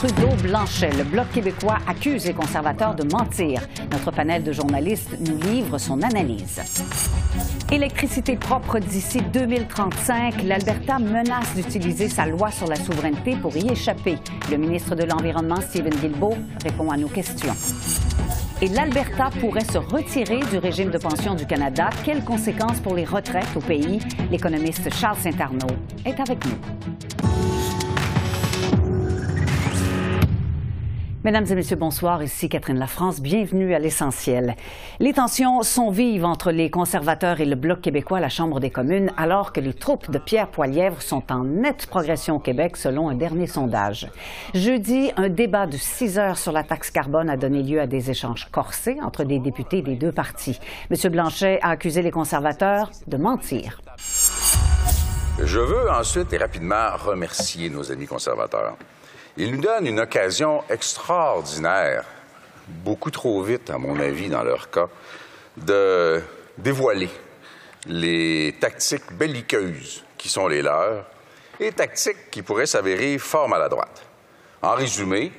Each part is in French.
Carbone, Trudeau, Blanchet. Le Bloc québécois accuse les conservateurs de mentir. Notre panel de journalistes nous livre son analyse. Électricité propre d'ici 2035. L'Alberta menace d'utiliser sa loi sur la souveraineté pour y échapper. Le ministre de l'Environnement, Stephen Guilbeault, répond à nos questions. Et l'Alberta pourrait se retirer du régime de pension du Canada. Quelles conséquences pour les retraites au pays? L'économiste Charles Saint-Arnaud est avec nous. Mesdames et Messieurs, bonsoir. Ici Catherine Lafrance. Bienvenue à l'essentiel. Les tensions sont vives entre les conservateurs et le Bloc québécois à la Chambre des communes, alors que les troupes de Pierre Poilièvre sont en nette progression au Québec, selon un dernier sondage. Jeudi, un débat de six heures sur la taxe carbone a donné lieu à des échanges corsés entre des députés des deux partis. Monsieur Blanchet a accusé les conservateurs de mentir. Je veux ensuite et rapidement remercier nos amis conservateurs. Ils nous donnent une occasion extraordinaire, beaucoup trop vite à mon avis dans leur cas, de dévoiler les tactiques belliqueuses qui sont les leurs et tactiques qui pourraient s'avérer fort maladroites. En résumé,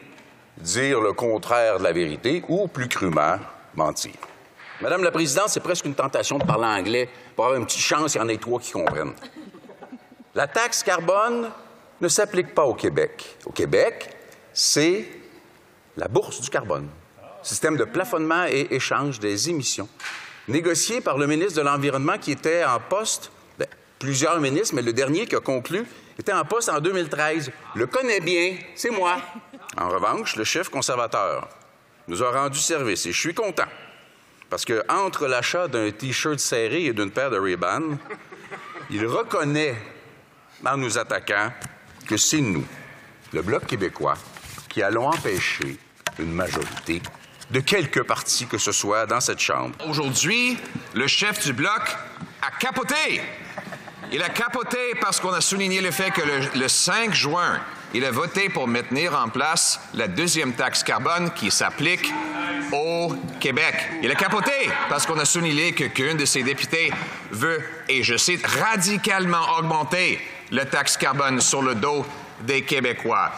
dire le contraire de la vérité ou, plus crûment, mentir. Madame la Présidente, c'est presque une tentation de parler anglais pour avoir une petite chance, il y en ait trois qui comprennent. La taxe carbone, ne s'applique pas au Québec. Au Québec, c'est la bourse du carbone, système de plafonnement et échange des émissions, négocié par le ministre de l'Environnement qui était en poste, ben, plusieurs ministres, mais le dernier qui a conclu était en poste en 2013. Le connaît bien, c'est moi. En revanche, le chef conservateur nous a rendu service et je suis content. Parce que entre l'achat d'un T-shirt serré et d'une paire de Ray-Ban, il reconnaît en nous attaquant que c'est nous, le Bloc québécois, qui allons empêcher une majorité de quelque parti que ce soit dans cette Chambre. Aujourd'hui, le chef du Bloc a capoté. Il a capoté parce qu'on a souligné le fait que le, 5 juin, il a voté pour maintenir en place la deuxième taxe carbone qui s'applique au Québec. Il a capoté parce qu'on a souligné que qu'un de ses députés veut, et je cite, radicalement augmenter la taxe carbone sur le dos des Québécois.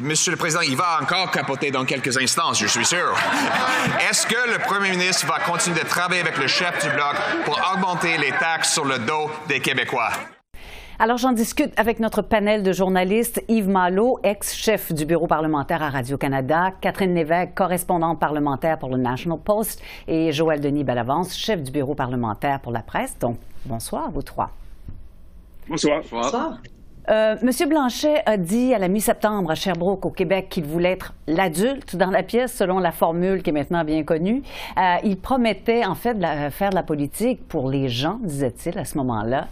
Monsieur le Président, il va encore capoter dans quelques instants, je suis sûr. Est-ce que le Premier ministre va continuer de travailler avec le chef du Bloc pour augmenter les taxes sur le dos des Québécois? Alors, j'en discute avec notre panel de journalistes, Yves Malo, ex-chef du bureau parlementaire à Radio-Canada, Catherine Lévesque, correspondante parlementaire pour le National Post, et Joël Denis Bellavance, chef du bureau parlementaire pour la presse. Donc, bonsoir, vous trois. Bonsoir. Bonsoir. Euh, Monsieur Blanchet a dit à la mi-septembre à Sherbrooke, au Québec, qu'il voulait être l'adulte dans la pièce, selon la formule qui est maintenant bien connue. Euh, il promettait, en fait, de faire de la politique pour les gens, disait-il à ce moment-là.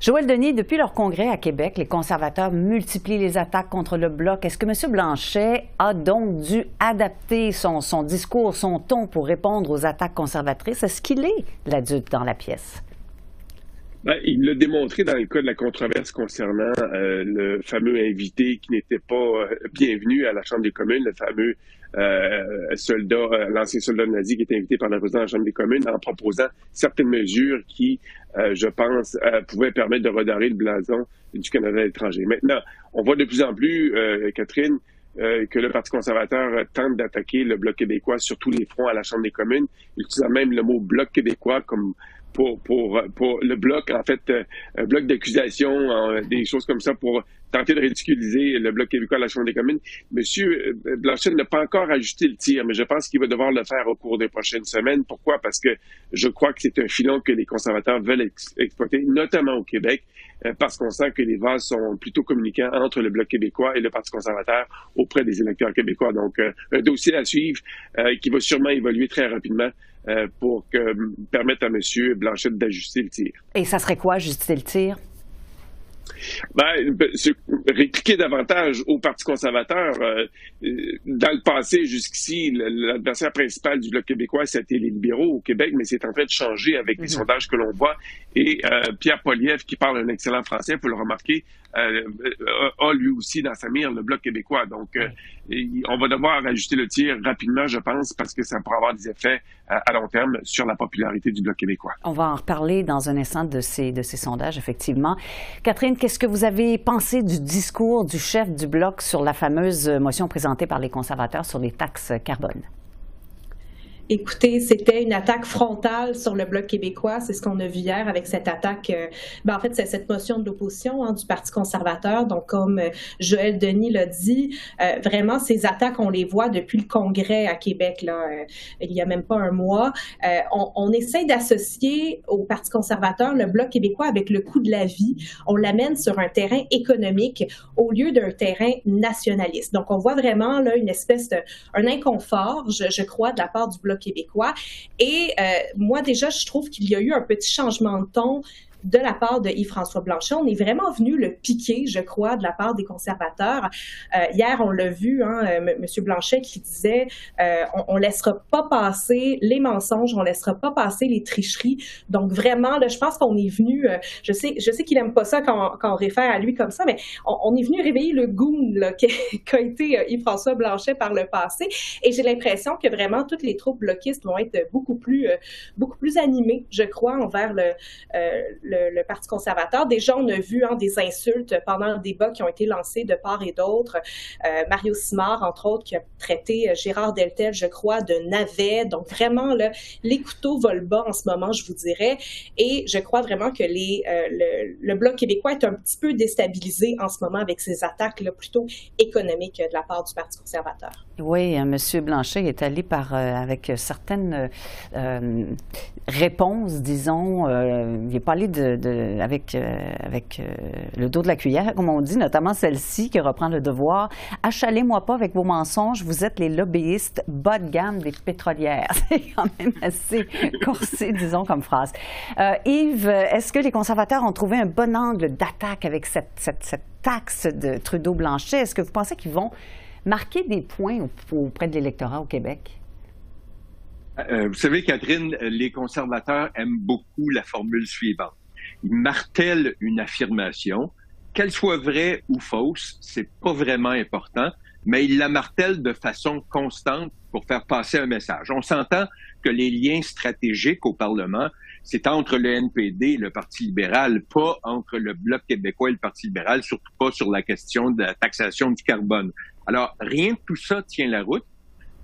Joël Denis, depuis leur congrès à Québec, les conservateurs multiplient les attaques contre le Bloc. Est-ce que M. Blanchet a donc dû adapter son, son discours, son ton pour répondre aux attaques conservatrices? Est-ce qu'il est l'adulte dans la pièce? Ben, il l'a démontré dans le cas de la controverse concernant euh, le fameux invité qui n'était pas euh, bienvenu à la Chambre des communes, le fameux euh, soldat, euh, l'ancien soldat nazi qui était invité par le président de la Chambre des communes en proposant certaines mesures qui, je pense, pouvaient permettre de redorer le blason du Canada à l'étranger. Maintenant, on voit de plus en plus, Catherine, que le Parti conservateur tente d'attaquer le Bloc québécois sur tous les fronts à la Chambre des communes, utilisant même le mot Bloc québécois comme pour, pour, pour le bloc, en fait, euh, bloc d'accusation, euh, des choses comme ça pour tenter de ridiculiser le bloc québécois à la Chambre des communes. Monsieur euh, Blanchet n'a pas encore ajusté le tir, mais je pense qu'il va devoir le faire au cours des prochaines semaines. Pourquoi? Parce que je crois que c'est un filon que les conservateurs veulent exploiter, notamment au Québec, parce qu'on sent que les vases sont plutôt communicants entre le Bloc québécois et le Parti conservateur auprès des électeurs québécois. Donc, un dossier à suivre qui va sûrement évoluer très rapidement euh, pour que, permettre à M. Blanchette d'ajuster le tir. Et ça serait quoi, ajuster le tir? Ben, répliquer davantage au Parti conservateur. Euh, dans le passé, jusqu'ici, l'adversaire principal du Bloc québécois, c'était les libéraux au Québec, mais c'est en train de changer avec les mhm. sondages que l'on voit. Et euh, Pierre Poliev, qui parle un excellent français, faut le remarquer, euh, a lui aussi dans sa mire le Bloc québécois. Donc, on va devoir ajuster le tir rapidement, je pense, parce que ça pourra avoir des effets à long terme sur la popularité du Bloc québécois. On va en reparler dans un instant de ces, de ces sondages, effectivement. Catherine, qu'est-ce que vous avez pensé du discours du chef du Bloc sur la fameuse motion présentée par les conservateurs sur les taxes carbone? Écoutez, c'était une attaque frontale sur le Bloc québécois. C'est ce qu'on a vu hier avec cette attaque. Euh, ben, en fait, c'est cette motion de l'opposition hein, du Parti conservateur. Donc, comme euh, Joël Denis l'a dit, euh, vraiment, ces attaques, on les voit depuis le Congrès à Québec, là, il n'y a même pas un mois. On, on, essaie d'associer au Parti conservateur le Bloc québécois avec le coût de la vie. On l'amène sur un terrain économique au lieu d'un terrain nationaliste. Donc, on voit vraiment là une espèce de un inconfort, je, je crois, de la part du Bloc québécois. Et euh, moi, déjà, je trouve qu'il y a eu un petit changement de ton de la part de Yves-François Blanchet. On est vraiment venu le piquer, je crois, de la part des conservateurs. Euh, hier, on l'a vu, hein, euh, M. Blanchet qui disait euh, on, on laissera pas passer les mensonges, on laissera pas passer les tricheries. Donc vraiment, là, je pense qu'on est venu. Euh, je sais, je sais qu'il aime pas ça quand, quand, on réfère à lui comme ça, mais on, on est venu réveiller le goût qu'a été euh, Yves-François Blanchet par le passé. Et j'ai l'impression que vraiment toutes les troupes bloquistes vont être beaucoup plus, beaucoup plus animées, je crois, envers le, le le, Parti conservateur. Déjà, on a vu hein, des insultes pendant le débat qui ont été lancées de part et d'autre. Euh, Mario Simard, entre autres, qui a traité euh, Gérard Deltel, je crois, de navet. Donc, vraiment, les couteaux volent bas en ce moment, je vous dirais. Et je crois vraiment que euh, le, Bloc québécois est un petit peu déstabilisé en ce moment avec ces attaques plutôt économiques de la part du Parti conservateur. Oui, M. Blanchet est allé par, avec certaines réponses, disons. il n'est pas allé de avec, euh, avec euh, le dos de la cuillère, comme on dit, notamment celle-ci qui reprend le devoir. Achalez-moi pas avec vos mensonges, vous êtes les lobbyistes bas de gamme des pétrolières. C'est quand même assez corsé, disons, comme phrase. Euh, Yves, est-ce que les conservateurs ont trouvé un bon angle d'attaque avec cette, cette, taxe de Trudeau-Blanchet? Est-ce que vous pensez qu'ils vont marquer des points auprès de l'électorat au Québec? vous savez, Catherine, les conservateurs aiment beaucoup la formule suivante il martèle une affirmation, qu'elle soit vraie ou fausse, c'est pas vraiment important, mais il la martèle de façon constante pour faire passer un message. On s'entend que les liens stratégiques au Parlement, c'est entre le NPD et le Parti libéral, pas entre le Bloc québécois et le Parti libéral, surtout pas sur la question de la taxation du carbone. Alors, rien de tout ça tient la route,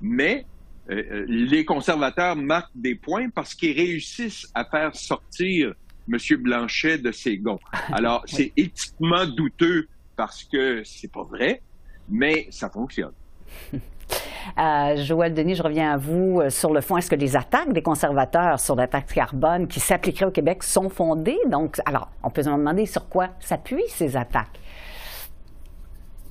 mais euh, euh, les conservateurs marquent des points parce qu'ils réussissent à faire sortir M. Blanchet de ses gonds. Alors, c'est éthiquement douteux parce que c'est pas vrai, mais ça fonctionne. Euh, Joël Denis, je reviens à vous euh, sur le fond. Est-ce que les attaques des conservateurs sur la taxe carbone qui s'appliqueraient au Québec sont fondées? Donc, alors, on peut se demander sur quoi s'appuient ces attaques.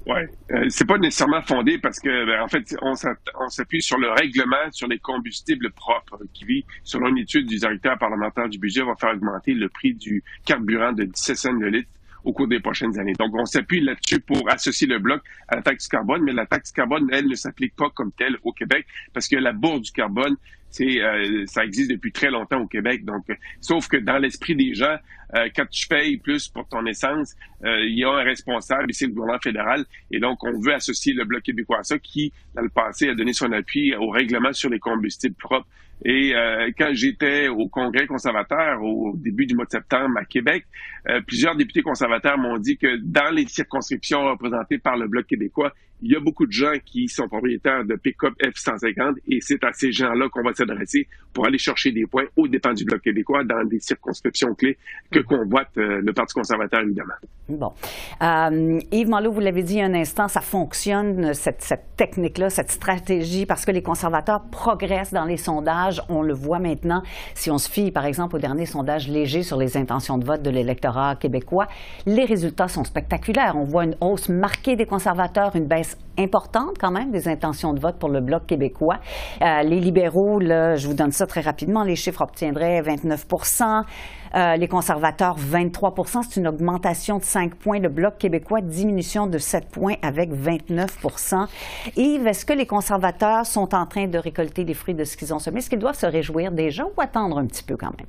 Oui, euh, c'est pas nécessairement fondé parce que, ben, en fait, on s'appuie sur le règlement sur les combustibles propres qui, selon une étude du directeur parlementaire du budget, va faire augmenter le prix du carburant de 17 cents de litre au cours des prochaines années. Donc, on s'appuie là-dessus pour associer le bloc à la taxe carbone, mais la taxe carbone, elle, ne s'applique pas comme telle au Québec parce que la bourse du carbone, c'est euh, ça existe depuis très longtemps au Québec. Donc, sauf que dans l'esprit des gens, euh, quand tu payes plus pour ton essence, euh, il y a un responsable, c'est le gouvernement fédéral. Et donc, on veut associer le Bloc québécois à ça, qui, dans le passé, a donné son appui au règlement sur les combustibles propres. Et euh, quand j'étais au Congrès conservateur au début du mois de septembre à Québec, plusieurs députés conservateurs m'ont dit que dans les circonscriptions représentées par le Bloc québécois, il y a beaucoup de gens qui sont propriétaires de pick-up F-150 et c'est à ces gens-là qu'on va s'adresser pour aller chercher des points au dépens du Bloc québécois dans des circonscriptions clés que convoite euh, le Parti conservateur, évidemment. Bon. Euh, Yves Malo, vous l'avez dit un instant, ça fonctionne, cette, cette technique-là, cette stratégie, parce que les conservateurs progressent dans les sondages. On le voit maintenant. Si on se fie, par exemple, au dernier sondage léger sur les intentions de vote de l'électorat québécois, les résultats sont spectaculaires. On voit une hausse marquée des conservateurs, une baisse importante quand même des intentions de vote pour le Bloc québécois. Euh, les libéraux, là, je vous donne ça très rapidement, les chiffres obtiendraient 29 euh, les conservateurs, 23% C'est une augmentation de 5 points. Le Bloc québécois, diminution de 7 points avec 29 Yves, est-ce que les conservateurs sont en train de récolter les fruits de ce qu'ils ont semé? Est-ce qu'ils doivent se réjouir déjà ou attendre un petit peu quand même?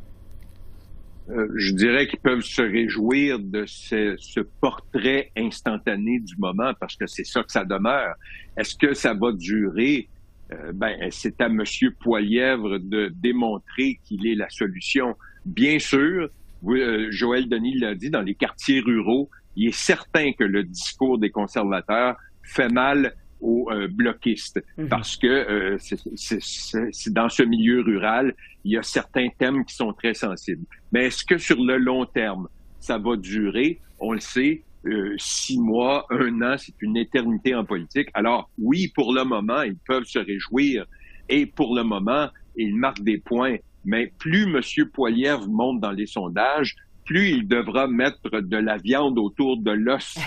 Euh, je dirais qu'ils peuvent se réjouir de ce, portrait instantané du moment parce que c'est ça que ça demeure. Est-ce que ça va durer? Euh, ben, c'est à M. Poilièvre de démontrer qu'il est la solution. Bien sûr, euh, Joël Denis l'a dit, dans les quartiers ruraux, il est certain que le discours des conservateurs fait mal aux euh, bloquistes mhm. parce que euh, c'est dans ce milieu rural, il y a certains thèmes qui sont très sensibles. Mais est-ce que sur le long terme, ça va durer? On le sait, euh, six mois, un an, c'est une éternité en politique. Alors oui, pour le moment, ils peuvent se réjouir et pour le moment, ils marquent des points. Mais plus M. Poilievre monte dans les sondages, plus il devra mettre de la viande autour de l'os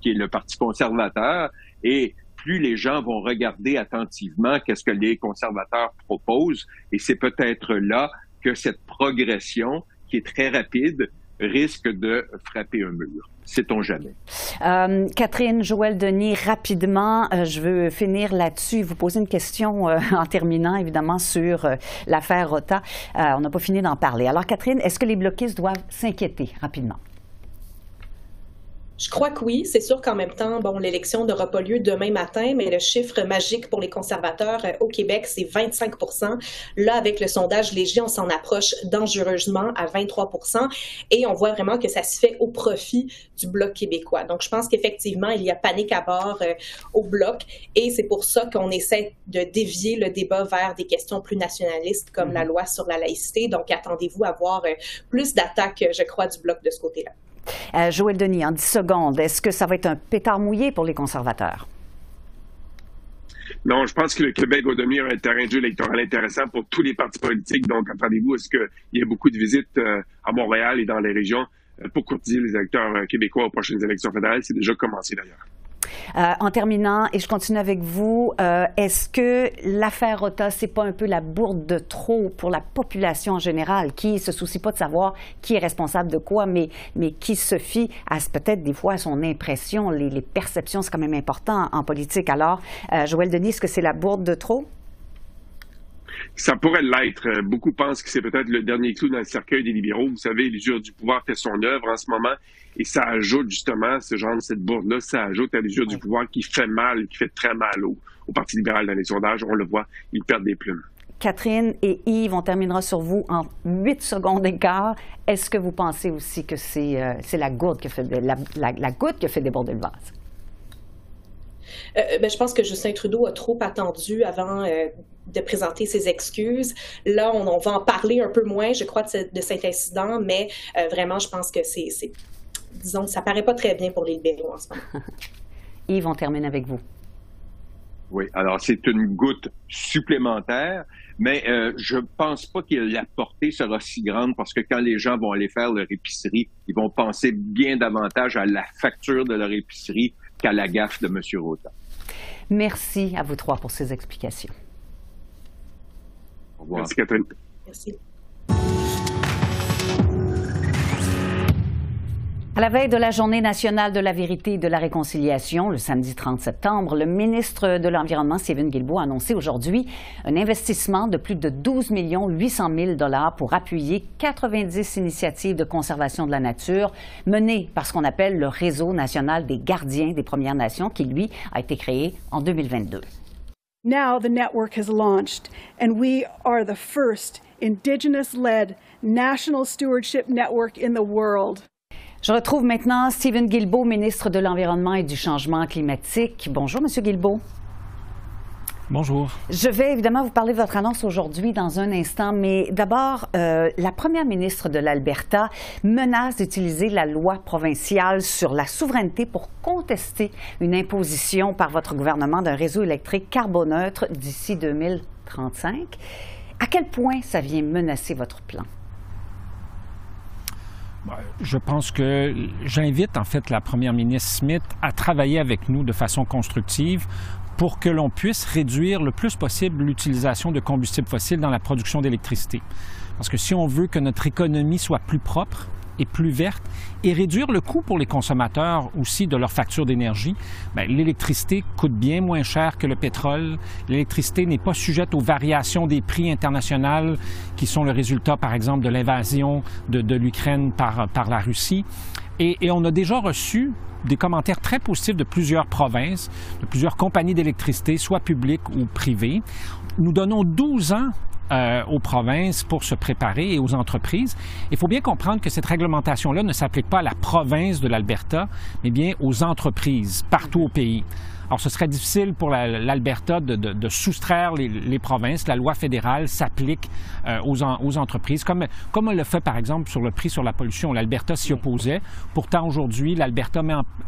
qui est le Parti conservateur. Et plus les gens vont regarder attentivement qu'est-ce que les conservateurs proposent. Et c'est peut-être là que cette progression, qui est très rapide, risque de frapper un mur. Sait-on jamais. Euh, Catherine, Joël Denis, rapidement, euh, je veux finir là-dessus. Vous poser une question euh, en terminant, évidemment, sur l'affaire Rota. on n'a pas fini d'en parler. Alors, Catherine, est-ce que les bloquistes doivent s'inquiéter rapidement? Je crois que oui. C'est sûr qu'en même temps, bon, l'élection n'aura pas lieu demain matin, mais le chiffre magique pour les conservateurs euh, au Québec, c'est 25% Là, avec le sondage Léger, on s'en approche dangereusement à 23% et on voit vraiment que ça se fait au profit du Bloc québécois. Donc, je pense qu'effectivement, il y a panique à bord euh, au Bloc et c'est pour ça qu'on essaie de dévier le débat vers des questions plus nationalistes comme la mm-hmm. loi sur la laïcité. Donc, attendez-vous à voir euh, plus d'attaques, je crois, du Bloc de ce côté-là. Euh, Joël Denis, en 10 secondes, est-ce que ça va être un pétard mouillé pour les conservateurs? Non, je pense que le Québec va devenir un terrain de jeu électoral intéressant pour tous les partis politiques. Donc, attendez-vous à ce qu'il y ait beaucoup de visites euh, à Montréal et dans les régions euh, pour courtiser les électeurs québécois aux prochaines élections fédérales? C'est déjà commencé d'ailleurs. Euh, en terminant, et je continue avec vous, euh, est-ce que l'affaire Rota, c'est pas un peu la bourde de trop pour la population en général, qui se soucie pas de savoir qui est responsable de quoi, mais, qui se fie à peut-être des fois à son impression, les, perceptions, c'est quand même important en, politique. Alors, euh, Joël Denis, est-ce que c'est la bourde de trop? Ça pourrait l'être. Beaucoup pensent que c'est peut-être le dernier clou dans le cercueil des libéraux. Vous savez, l'usure du pouvoir fait son œuvre en ce moment. Et ça ajoute justement, ce genre de cette bourde-là, ça ajoute à l'usure du pouvoir qui fait mal, qui fait très mal au, Parti libéral dans les sondages. On le voit, ils perdent des plumes. Catherine et Yves, on terminera sur vous en 8 secondes et quart. Est-ce que vous pensez aussi que c'est euh, la, goutte qui fait, la, la, goutte qui fait déborder le vase? Euh, ben, je pense que Justin Trudeau a trop attendu avant euh, de présenter ses excuses. Là, on, va en parler un peu moins, je crois, de, cet incident, mais vraiment, je pense que c'est disons, ça paraît pas très bien pour les libéraux en ce moment. Yves, on termine avec vous. Oui, alors c'est une goutte supplémentaire, mais euh, je pense pas que la portée sera si grande parce que quand les gens vont aller faire leur épicerie, ils vont penser bien davantage à la facture de leur épicerie qu'à la gaffe de M. Rota. Merci à vous trois pour ces explications. Au revoir. Merci, Catherine. Merci. À la veille de la Journée nationale de la vérité et de la réconciliation, le samedi 30 septembre, le ministre de l'Environnement, Stephen Guilbeault, a annoncé aujourd'hui un investissement de plus de 12 800 000 dollars pour appuyer 90 initiatives de conservation de la nature menées par ce qu'on appelle le Réseau national des gardiens des Premières Nations, qui, lui, a été créé en 2022. Now the network has launched, and we are the first Indigenous-led national stewardship network in the world. Je retrouve maintenant Stephen Guilbeault, ministre de l'Environnement et du Changement climatique. Bonjour, Monsieur Guilbeault. Bonjour. Je vais évidemment vous parler de votre annonce aujourd'hui dans un instant, mais d'abord, euh, la première ministre de l'Alberta menace d'utiliser la loi provinciale sur la souveraineté pour contester une imposition par votre gouvernement d'un réseau électrique carboneutre d'ici 2035. À quel point ça vient menacer votre plan? Je pense que j'invite en fait la première ministre Smith à travailler avec nous de façon constructive pour que l'on puisse réduire le plus possible l'utilisation de combustibles fossiles dans la production d'électricité. Parce que si on veut que notre économie soit plus propre, et plus verte et réduire le coût pour les consommateurs aussi de leur facture d'énergie. Ben, l'électricité coûte bien moins cher que le pétrole. L'électricité n'est pas sujette aux variations des prix internationaux qui sont le résultat, par exemple, de l'invasion de, l'Ukraine par, par la Russie. Et, et, on a déjà reçu des commentaires très positifs de plusieurs provinces, de plusieurs compagnies d'électricité, soit publiques ou privées. Nous donnons 12 ans euh, aux provinces pour se préparer et aux entreprises. Il faut bien comprendre que cette réglementation-là ne s'applique pas à la province de l'Alberta, mais bien aux entreprises partout au pays. Alors, ce serait difficile pour l'Alberta de, soustraire les, provinces. La loi fédérale s'applique euh, aux, entreprises, comme, comme on le fait, par exemple, sur le prix sur la pollution. L'Alberta s'y opposait. Pourtant, aujourd'hui, l'Alberta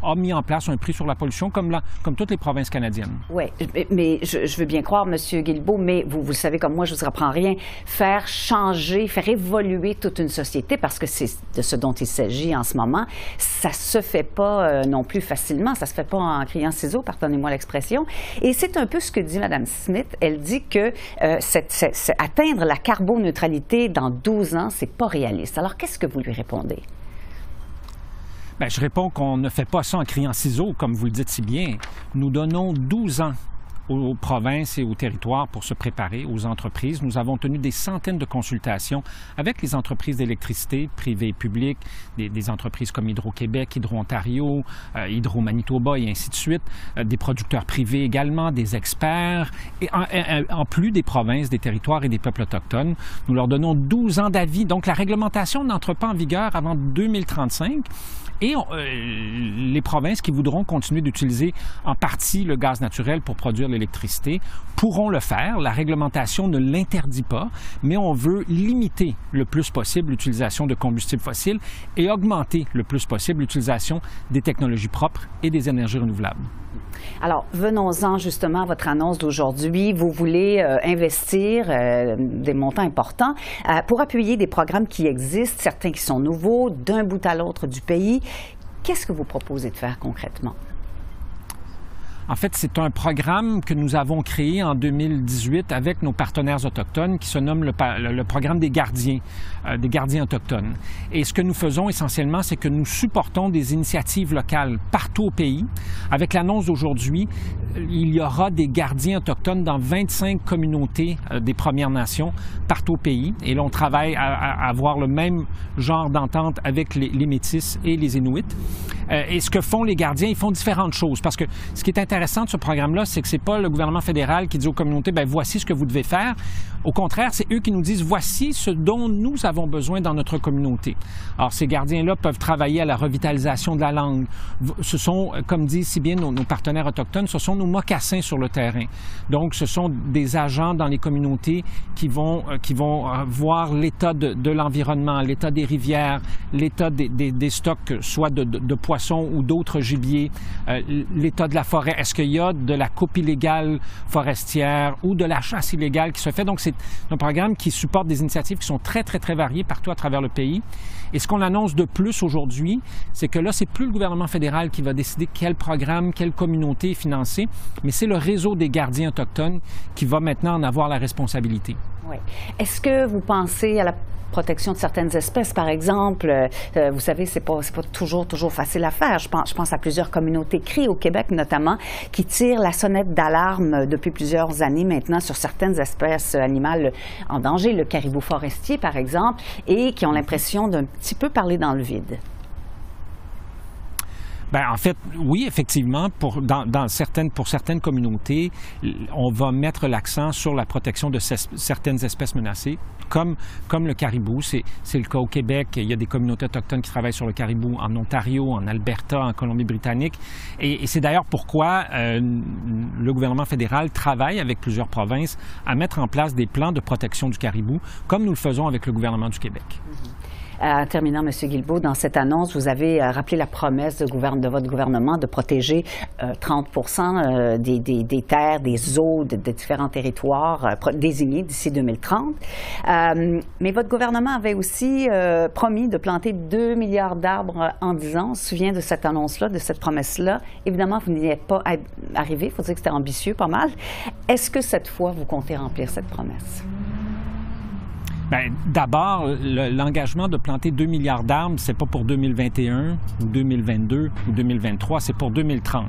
a mis en place un prix sur la pollution, comme, comme toutes les provinces canadiennes. Oui, mais je, veux bien croire, M. Guilbeault, mais vous, vous le savez comme moi, je ne vous apprends rien. Faire changer, faire évoluer toute une société, parce que c'est de ce dont il s'agit en ce moment, ça se fait pas euh, non plus facilement. Ça se fait pas en criant ciseaux, pardon pardonnez-moi l'expression. Et c'est un peu ce que dit Mme Smith. Elle dit que euh, atteindre la carboneutralité dans 12 ans, c'est pas réaliste. Alors, qu'est-ce que vous lui répondez? Bien, je réponds qu'on ne fait pas ça en criant ciseaux, comme vous le dites si bien. Nous donnons 12 ans aux provinces et aux territoires pour se préparer, aux entreprises. Nous avons tenu des centaines de consultations avec les entreprises d'électricité, privées et publiques, des, entreprises comme Hydro-Québec, Hydro-Ontario, euh, Hydro-Manitoba et ainsi de suite, euh, des producteurs privés également, des experts, et en, plus des provinces, des territoires et des peuples autochtones. Nous leur donnons 12 ans d'avis. Donc la réglementation n'entre pas en vigueur avant 2035 et euh, les provinces qui voudront continuer d'utiliser en partie le gaz naturel pour produire l'électricité pourront le faire. La réglementation ne l'interdit pas, mais on veut limiter le plus possible l'utilisation de combustibles fossiles et augmenter le plus possible l'utilisation des technologies propres et des énergies renouvelables. Alors, venons-en justement à votre annonce d'aujourd'hui. Vous voulez euh, investir euh, des montants importants pour appuyer des programmes qui existent, certains qui sont nouveaux, d'un bout à l'autre du pays. Qu'est-ce que vous proposez de faire concrètement? En fait, c'est un programme que nous avons créé en 2018 avec nos partenaires autochtones qui se nomme le, programme des gardiens, euh, des gardiens autochtones. Et ce que nous faisons essentiellement, c'est que nous supportons des initiatives locales partout au pays. Avec l'annonce d'aujourd'hui, il y aura des gardiens autochtones dans 25 communautés euh, des Premières Nations partout au pays. Et là, on travaille à, avoir le même genre d'entente avec les, les, Métis et les Inuits. Euh, et ce que font les gardiens, ils font différentes choses. Parce que ce qui est intéressant de ce programme-là, c'est que c'est pas le gouvernement fédéral qui dit aux communautés, ben voici ce que vous devez faire. Au contraire, c'est eux qui nous disent, voici ce dont nous avons besoin dans notre communauté. Alors, ces gardiens-là peuvent travailler à la revitalisation de la langue. Ce sont, comme disent si bien nos, partenaires autochtones, ce sont nos mocassins sur le terrain. Donc, ce sont des agents dans les communautés qui vont, euh, qui vont euh, voir l'état de, l'environnement, l'état des rivières, l'état des, stocks, soit de, de, de poissons ou d'autres gibiers, euh, l'état de la forêt. Est-ce qu'il y a de la coupe illégale forestière ou de la chasse illégale qui se fait? Donc, c'est un programme qui supporte des initiatives qui sont très, très, très variées partout à travers le pays. Et ce qu'on annonce de plus aujourd'hui, c'est que là, c'est plus le gouvernement fédéral qui va décider quel programme, quelle communauté est financée, mais c'est le réseau des gardiens autochtones qui va maintenant en avoir la responsabilité. Oui. Est-ce que vous pensez à la protection de certaines espèces, par exemple, euh, vous savez, c'est pas, toujours, facile à faire. Je pense, à plusieurs communautés cris au Québec notamment qui tirent la sonnette d'alarme depuis plusieurs années maintenant sur certaines espèces animales en danger, le caribou forestier par exemple, et qui ont l'impression d'un petit peu parler dans le vide. Bien, en fait, oui, effectivement, pour, certaines, communautés, on va mettre l'accent sur la protection de certaines espèces menacées, comme, le caribou. C'est le cas au Québec. Il y a des communautés autochtones qui travaillent sur le caribou en Ontario, en Alberta, en Colombie-Britannique. Et, et c'est d'ailleurs pourquoi euh, le gouvernement fédéral travaille avec plusieurs provinces à mettre en place des plans de protection du caribou, comme nous le faisons avec le gouvernement du Québec. Mm-hmm. en terminant, M. Guilbeault, dans cette annonce, vous avez rappelé la promesse de, votre gouvernement de protéger 30 des, des, des, terres, des eaux de, de différents territoires désignés d'ici 2030. mais votre gouvernement avait aussi promis de planter 2 milliards d'arbres en 10 ans. On se souvient de cette annonce-là, de cette promesse-là. Évidemment, vous n'y êtes pas arrivé. Il faut dire que c'était ambitieux, pas mal. Est-ce que cette fois, vous comptez remplir cette promesse? Bien, d'abord, l'engagement de planter 2 milliards d'arbres, c'est pas pour 2021 ou 2022 ou 2023, c'est pour 2030.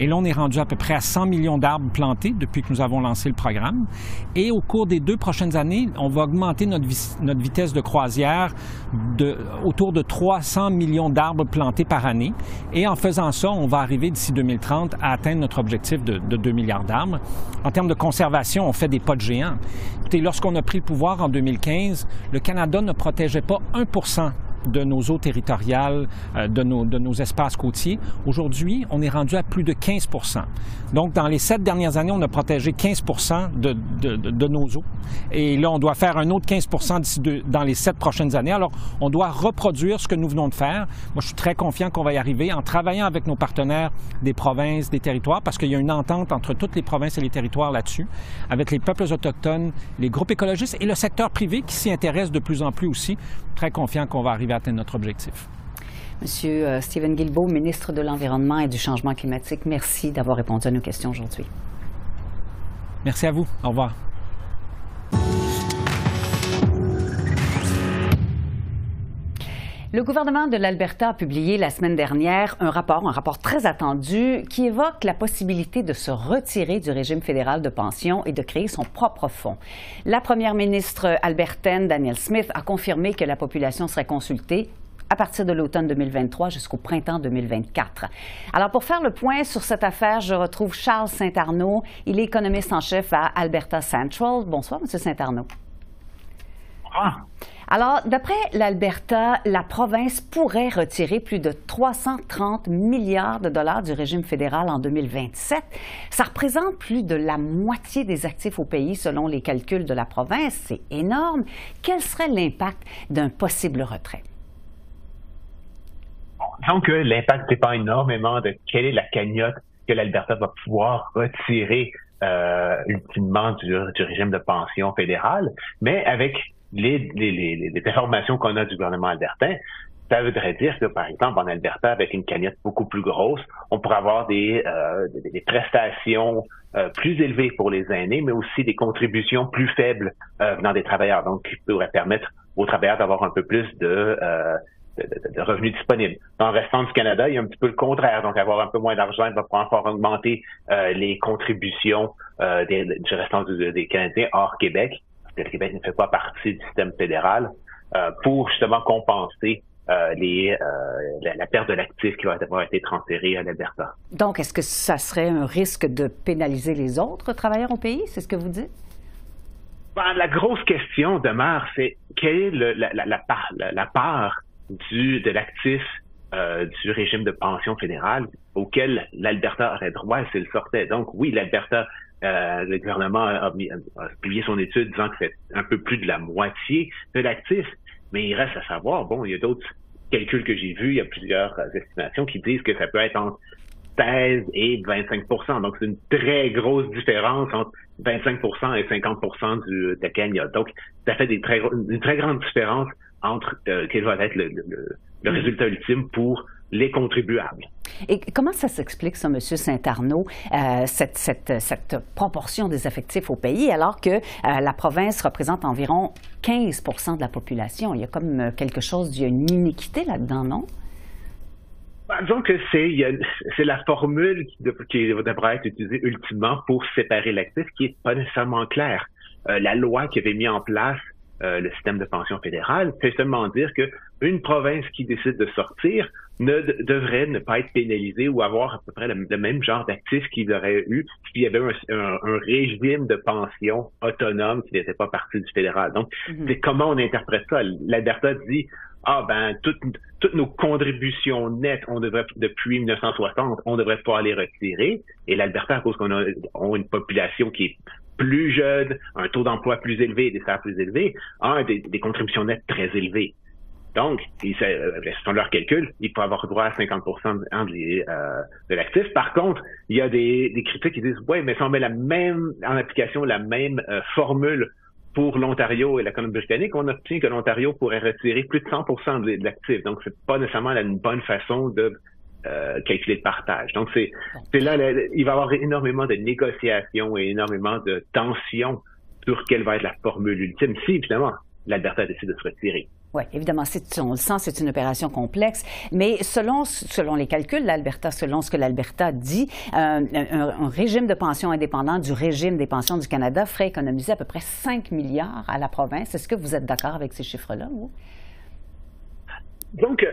Et là, on est rendu à peu près à 100 millions d'arbres plantés depuis que nous avons lancé le programme. Et au cours des deux prochaines années, on va augmenter notre, notre vitesse de croisière de, autour de 300 millions d'arbres plantés par année. Et en faisant ça, on va arriver d'ici 2030 à atteindre notre objectif de, de 2 milliards d'arbres. En termes de conservation, on fait des pas de géants. Lorsqu'on a pris le pouvoir en 2015, le Canada ne protégeait pas 1 de nos eaux territoriales, euh, de, nos, de nos espaces côtiers. Aujourd'hui, on est rendu à plus de 15 Donc, dans les sept dernières années, on a protégé 15 de, de, de, nos eaux. Et là, on doit faire un autre 15 d'ici dans les sept prochaines années. Alors, on doit reproduire ce que nous venons de faire. Moi, je suis très confiant qu'on va y arriver en travaillant avec nos partenaires des provinces, des territoires, parce qu'il y a une entente entre toutes les provinces et les territoires là-dessus, avec les peuples autochtones, les groupes écologistes et le secteur privé qui s'y intéresse de plus en plus aussi. Très confiant qu'on va arriver à atteindre notre objectif. Monsieur euh, Stephen Guilbeault, ministre de l'Environnement et du Changement climatique, merci d'avoir répondu à nos questions aujourd'hui. Merci à vous. Au revoir. Le gouvernement de l'Alberta a publié la semaine dernière un rapport, un rapport très attendu, qui évoque la possibilité de se retirer du régime fédéral de pension et de créer son propre fonds. La première ministre albertaine, Danielle Smith, a confirmé que la population serait consultée à partir de l'automne 2023 jusqu'au printemps 2024. Alors, pour faire le point sur cette affaire, je retrouve Charles Saint-Arnaud. Il est économiste en chef à Alberta Central. Bonsoir, Monsieur Saint-Arnaud. Alors, d'après l'Alberta, la province pourrait retirer plus de 330 milliards de dollars du régime fédéral en 2027. Ça représente plus de la moitié des actifs au pays selon les calculs de la province. C'est énorme. Quel serait l'impact d'un possible retrait? que l'impact dépend énormément de quelle est la cagnotte que l'Alberta va pouvoir retirer euh, ultimement du, du, régime de pension fédéral, mais avec les, les, les, les informations qu'on a du gouvernement albertain, ça voudrait dire que, par exemple, en Alberta, avec une cagnotte beaucoup plus grosse, on pourrait avoir des, euh, des, prestations euh, plus élevées pour les aînés, mais aussi des contributions plus faibles euh, venant des travailleurs, donc qui pourrait permettre aux travailleurs d'avoir un peu plus de, euh, de, de, revenus disponibles. Dans le restant du Canada, il y a un petit peu le contraire, donc avoir un peu moins d'argent va pouvoir encore augmenter euh, les contributions des, du restant des Canadiens hors Québec le Québec ne fait pas partie du système fédéral, euh, pour justement compenser euh, les, euh, la, perte de l'actif qui va avoir été transféré à l'Alberta. Donc, est-ce que ça serait un risque de pénaliser les autres travailleurs au pays? C'est ce que vous dites? Ben, la grosse question demeure, c'est quelle est le, la, la, part, la, part du, de l'actif du régime de pension fédéral auquel l'Alberta aurait droit s'il sortait? Donc oui, l'Alberta euh, le gouvernement a, publié son étude disant que c'est un peu plus de la moitié de l'actif, mais il reste à savoir, bon, il y a d'autres calculs que j'ai vus, il y a plusieurs estimations qui disent que ça peut être entre 16 et 25% Donc, c'est une très grosse différence entre 25% et 50 du, de la. Donc, ça fait des très, une très grande différence entre euh, quel va être le, le, le résultat ultime pour les contribuables. Et comment ça s'explique, ça, M. Saint-Arnaud, euh, cette, cette, cette, proportion des effectifs au pays, alors que euh, la province représente environ 15% de la population? Il y a comme euh, quelque chose, il y a une iniquité là-dedans, non? Ben, disons que c'est, c'est la formule qui, devrait être utilisée ultimement pour séparer l'actif qui est pas nécessairement claire. la loi qui avait mis en place le système de pension fédéral, c'est seulement dire que une province qui décide de sortir ne devrait ne pas être pénalisée ou avoir à peu près le, même genre d'actifs qu'il aurait eu s'il y avait un, régime de pension autonome qui n'était pas partie du fédéral. Donc, mhm. c'est comment on interprète ça? L'Alberta dit ah ben toutes, toutes nos contributions nettes, on devrait depuis 1960, on devrait pas les retirer. Et l'Alberta, à cause qu'on a, une population qui est plus jeunes, un taux d'emploi plus élevé, des salaires plus élevés, a des, contributions nettes très élevées. Donc, selon leurs calculs, ils peuvent avoir droit à 50% de l'actif. Par contre, il y a des, critiques qui disent, ouais, mais si on met la même, en application la même formule pour l'Ontario et la Colombie-Britannique, on obtient que l'Ontario pourrait retirer plus de 100% de l'actif. Donc, c'est pas nécessairement une bonne façon de euh, calculer le partage. Donc, c'est là, il va y avoir énormément de négociations et énormément de tensions sur quelle va être la formule ultime, si, évidemment, l'Alberta décide de se retirer. Oui, évidemment, on le sent, c'est une opération complexe, mais selon, selon les calculs, l'Alberta, selon ce que l'Alberta dit, euh, un, régime de pension indépendant du régime des pensions du Canada ferait économiser à peu près 5 milliards à la province. Est-ce que vous êtes d'accord avec ces chiffres-là, vous? Donc,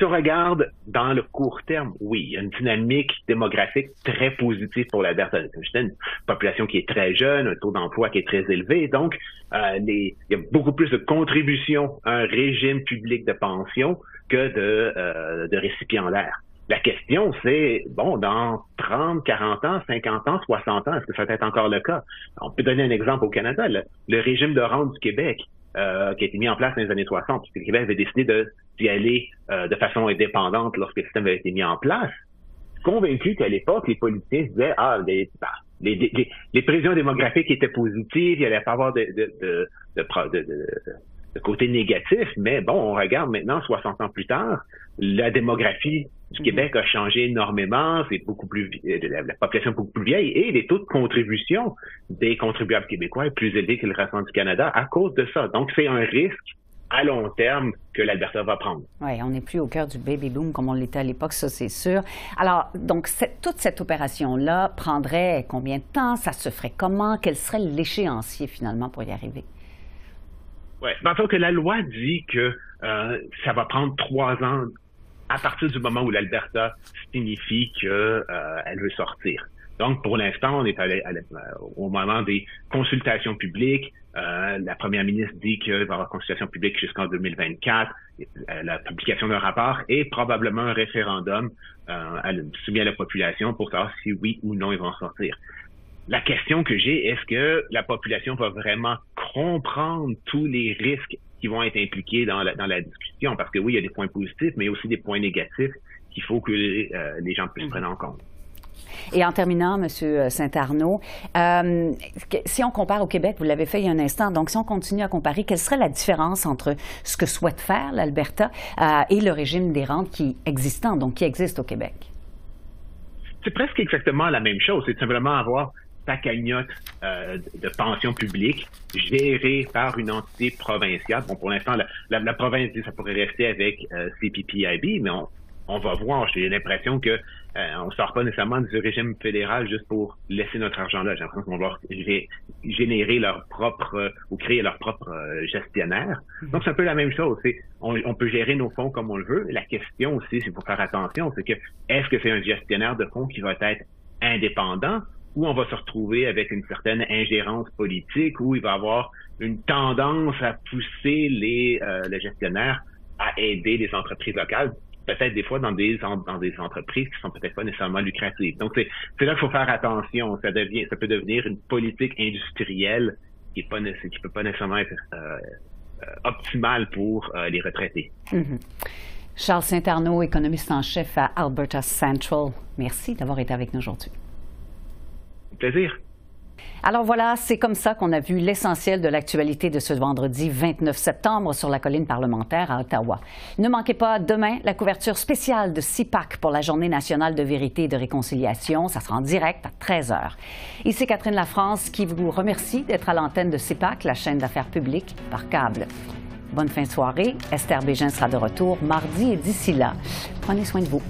si on regarde dans le court terme, oui, il y a une dynamique démographique très positive pour l'Alberta. C'est une population qui est très jeune, un taux d'emploi qui est très élevé. Donc, euh, il y a beaucoup plus de contributions à un régime public de pension que de, euh, récipiendaires. La question, c'est, bon, dans 30, 40 ans, 50 ans, 60 ans, est-ce que ça va être encore le cas? On peut donner un exemple au Canada. Le, régime de rente du Québec, euh, qui a été mis en place dans les années 60, puisque le Québec avait décidé d'y aller euh, de façon indépendante lorsque le système avait été mis en place, convaincu qu'à l'époque, les politiciens disaient, ah, les, bah, les, les, prévisions démographiques étaient positives, il n'y allait pas avoir de, de, de, de, côté négatif, mais bon, on regarde maintenant, 60 ans plus tard, la démographie du Québec a changé énormément, c'est beaucoup plus euh, la population est beaucoup plus vieille et les taux de contribution des contribuables québécois est plus élevé que le reste du Canada à cause de ça. Donc c'est un risque à long terme que l'Alberta va prendre. Oui, on n'est plus au cœur du baby boom comme on l'était à l'époque, ça c'est sûr. Alors, donc, toute cette opération-là prendrait combien de temps? Ça se ferait comment? Quel serait l'échéancier finalement pour y arriver? Oui, ben, que la loi dit que euh, ça va prendre trois ans à partir du moment où l'Alberta signifie qu'elle euh, veut sortir. Donc, pour l'instant, on est allé, au moment des consultations publiques. Euh, la première ministre dit qu'il va y avoir consultation publique jusqu'en 2024, euh, la publication d'un rapport et probablement un référendum euh, soumis à la population pour savoir si oui ou non ils vont sortir. La question que j'ai, est-ce que la population va vraiment comprendre tous les risques qui vont être impliqués dans la, dans la discussion. Parce que oui, il y a des points positifs, mais aussi des points négatifs qu'il faut que les, euh, gens puissent mhm. prendre en compte. Et en terminant, M. Saint-Arnaud, euh, si on compare au Québec, vous l'avez fait il y a un instant, donc si on continue à comparer, quelle serait la différence entre ce que souhaite faire l'Alberta euh, et le régime des rentes qui existant, donc qui existe au Québec? C'est presque exactement la même chose. C'est simplement avoir sa cagnotte euh, de pension publique gérée par une entité provinciale. Bon, pour l'instant, la, la, province, ça pourrait rester avec euh, CPPIB, mais on, on va voir. J'ai l'impression que euh, on sort pas nécessairement du régime fédéral juste pour laisser notre argent là. J'ai l'impression qu'on va générer leur propre ou créer leur propre gestionnaire. Mm-hmm. Donc c'est un peu la même chose. On, on, peut gérer nos fonds comme on le veut. La question aussi, c'est pour faire attention, c'est que est-ce que c'est un gestionnaire de fonds qui va être indépendant où on va se retrouver avec une certaine ingérence politique, où il va avoir une tendance à pousser les, euh, gestionnaires à aider les entreprises locales, peut-être des fois dans des dans des entreprises qui sont peut-être pas nécessairement lucratives. Donc c'est là qu'il faut faire attention. Ça devient ça peut devenir une politique industrielle qui est pas qui peut pas nécessairement être euh, euh, optimale pour euh, les retraités. Mm-hmm. Charles Saint-Arnaud, économiste en chef à Alberta Central. Merci d'avoir été avec nous aujourd'hui Alors voilà, c'est comme ça qu'on a vu l'essentiel de l'actualité de ce vendredi 29 septembre sur la colline parlementaire à Ottawa. Ne manquez pas demain la couverture spéciale de CIPAC pour la Journée nationale de vérité et de réconciliation. Ça sera en direct à 13 h. Ici Catherine Lafrance qui vous remercie d'être à l'antenne de CIPAC, la chaîne d'affaires publiques par câble. Bonne fin de soirée. Esther Bégin sera de retour mardi et d'ici là, prenez soin de vous.